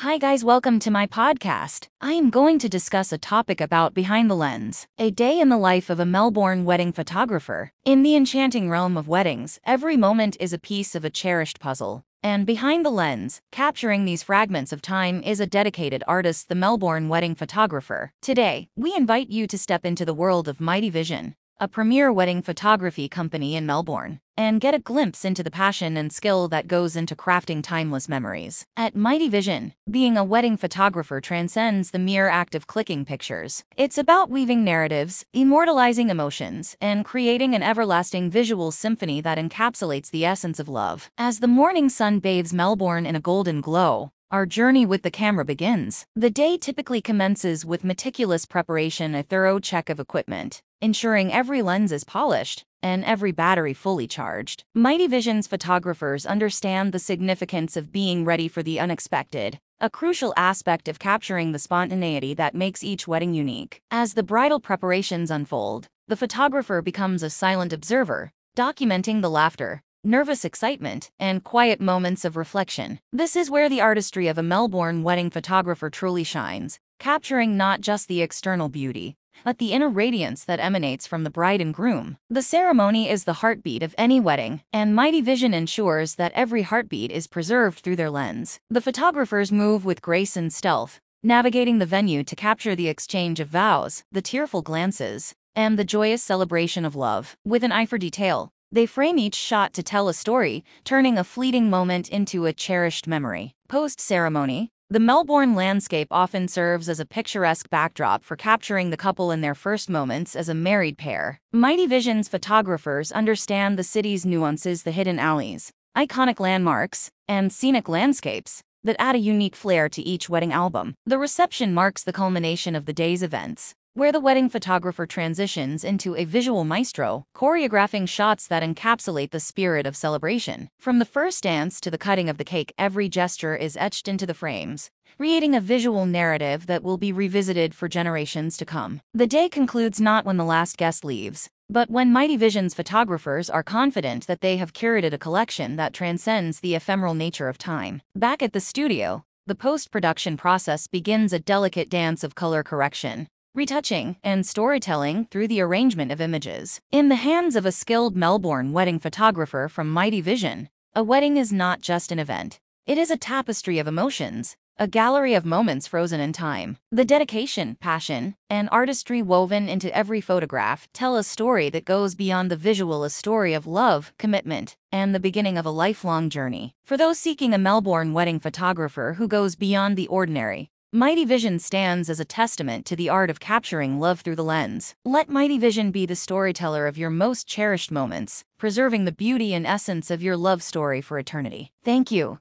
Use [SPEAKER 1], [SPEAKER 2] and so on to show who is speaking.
[SPEAKER 1] Hi, guys, welcome to my podcast. I am going to discuss a topic about Behind the Lens, a day in the life of a Melbourne wedding photographer. In the enchanting realm of weddings, every moment is a piece of a cherished puzzle. And behind the lens, capturing these fragments of time is a dedicated artist, the Melbourne wedding photographer. Today, we invite you to step into the world of Mighty Vision, a premier wedding photography company in Melbourne, and get a glimpse into the passion and skill that goes into crafting timeless memories. At Mighty Vision, being a wedding photographer transcends the mere act of clicking pictures. It's about weaving narratives, immortalizing emotions, and creating an everlasting visual symphony that encapsulates the essence of love. As the morning sun bathes Melbourne in a golden glow, our journey with the camera begins. The day typically commences with meticulous preparation, a thorough check of equipment, ensuring every lens is polished and every battery fully charged. Mighty Vision's photographers understand the significance of being ready for the unexpected, a crucial aspect of capturing the spontaneity that makes each wedding unique. As the bridal preparations unfold, the photographer becomes a silent observer, documenting the laughter, nervous excitement, and quiet moments of reflection. This is where the artistry of a Melbourne wedding photographer truly shines, capturing not just the external beauty, but the inner radiance that emanates from the bride and groom. The ceremony is the heartbeat of any wedding, and Mighty Vision ensures that every heartbeat is preserved through their lens. The photographers move with grace and stealth, navigating the venue to capture the exchange of vows, the tearful glances, and the joyous celebration of love. With an eye for detail, they frame each shot to tell a story, turning a fleeting moment into a cherished memory. Post ceremony, the Melbourne landscape often serves as a picturesque backdrop for capturing the couple in their first moments as a married pair. Mighty Vision's photographers understand the city's nuances, the hidden alleys, iconic landmarks, and scenic landscapes that add a unique flair to each wedding album. The reception marks the culmination of the day's events, where the wedding photographer transitions into a visual maestro, choreographing shots that encapsulate the spirit of celebration. From the first dance to the cutting of the cake, every gesture is etched into the frames, creating a visual narrative that will be revisited for generations to come. The day concludes not when the last guest leaves, but when Mighty Vision's photographers are confident that they have curated a collection that transcends the ephemeral nature of time. Back at the studio, the post-production process begins a delicate dance of color correction, retouching, and storytelling through the arrangement of images. In the hands of a skilled Melbourne wedding photographer from Mighty Vision, a wedding is not just an event. It is a tapestry of emotions, a gallery of moments frozen in time. The dedication, passion, and artistry woven into every photograph tell a story that goes beyond the visual, a story of love, commitment, and the beginning of a lifelong journey. For those seeking a Melbourne wedding photographer who goes beyond the ordinary, Mighty Vision stands as a testament to the art of capturing love through the lens. Let Mighty Vision be the storyteller of your most cherished moments, preserving the beauty and essence of your love story for eternity. Thank you.